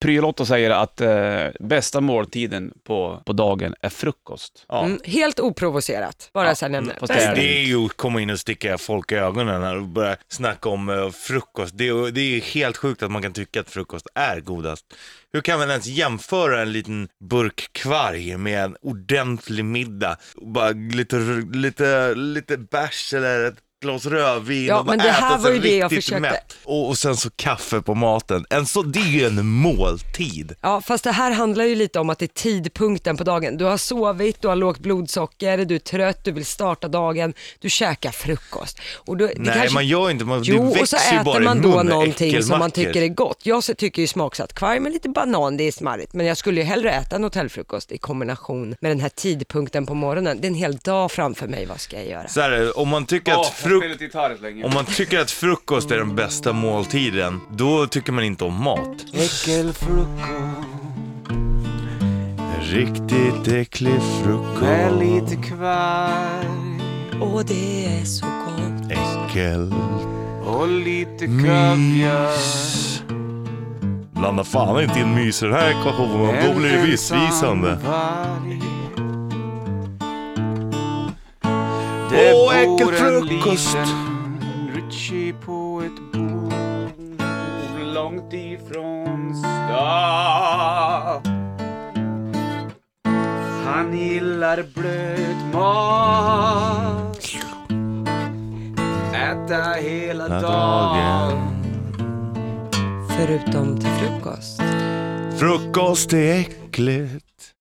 Prylotto säger att eh, bästa måltiden på, på dagen är frukost. Ja. Mm, helt oprovocerat, bara så här nämner. fast det Det är ju att komma in och sticka folk i ögonen här och börja snacka om eh, frukost. Det är, det är helt sjukt att man kan tycka att frukost är godast. Hur kan man ens jämföra en liten burk kvarg med en ordentlig middag? Bara lite, lite, lite bärs eller ett glas rödvin Ja, och bara men det här äta var sig ju det jag riktigt försökte- mätt. Och, och sen så kaffe på maten. En så, det är ju en måltid. Ja, fast det här handlar ju lite om att det är tidpunkten på dagen. Du har sovit, du har lågt blodsocker, du är trött, du vill starta dagen, du käkar frukost. Och då, det Nej, kanske... man gör inte, man, Jo, det och så växer ju bara äter i man då munnen, någonting som man äckelmackor. tycker är gott. Jag så tycker ju smaksatt kvarg med lite banan, det är smarrigt. Men jag skulle ju hellre äta en hotellfrukost i kombination med den här tidpunkten på morgonen. Det är en hel dag framför mig, vad ska jag göra? Så här, om man tycker att fruk- gitarr länge. Om man tycker att frukost är den bästa måltiden, då tycker man inte om mat. Äckelfrukost Riktigt äcklig frukost. med lite kvarg Åh, det är så gott. Äckel. och lite kaviar. Blanda fan inte in mys i den här ekvationen, då blir det missvisande. Det Åh, bor äckelfrukost. en liten Richie på ett bord långt ifrån stan. Han gillar blöt mat. Äta hela Hela dagen. Förutom till frukost. Frukost är äckligt.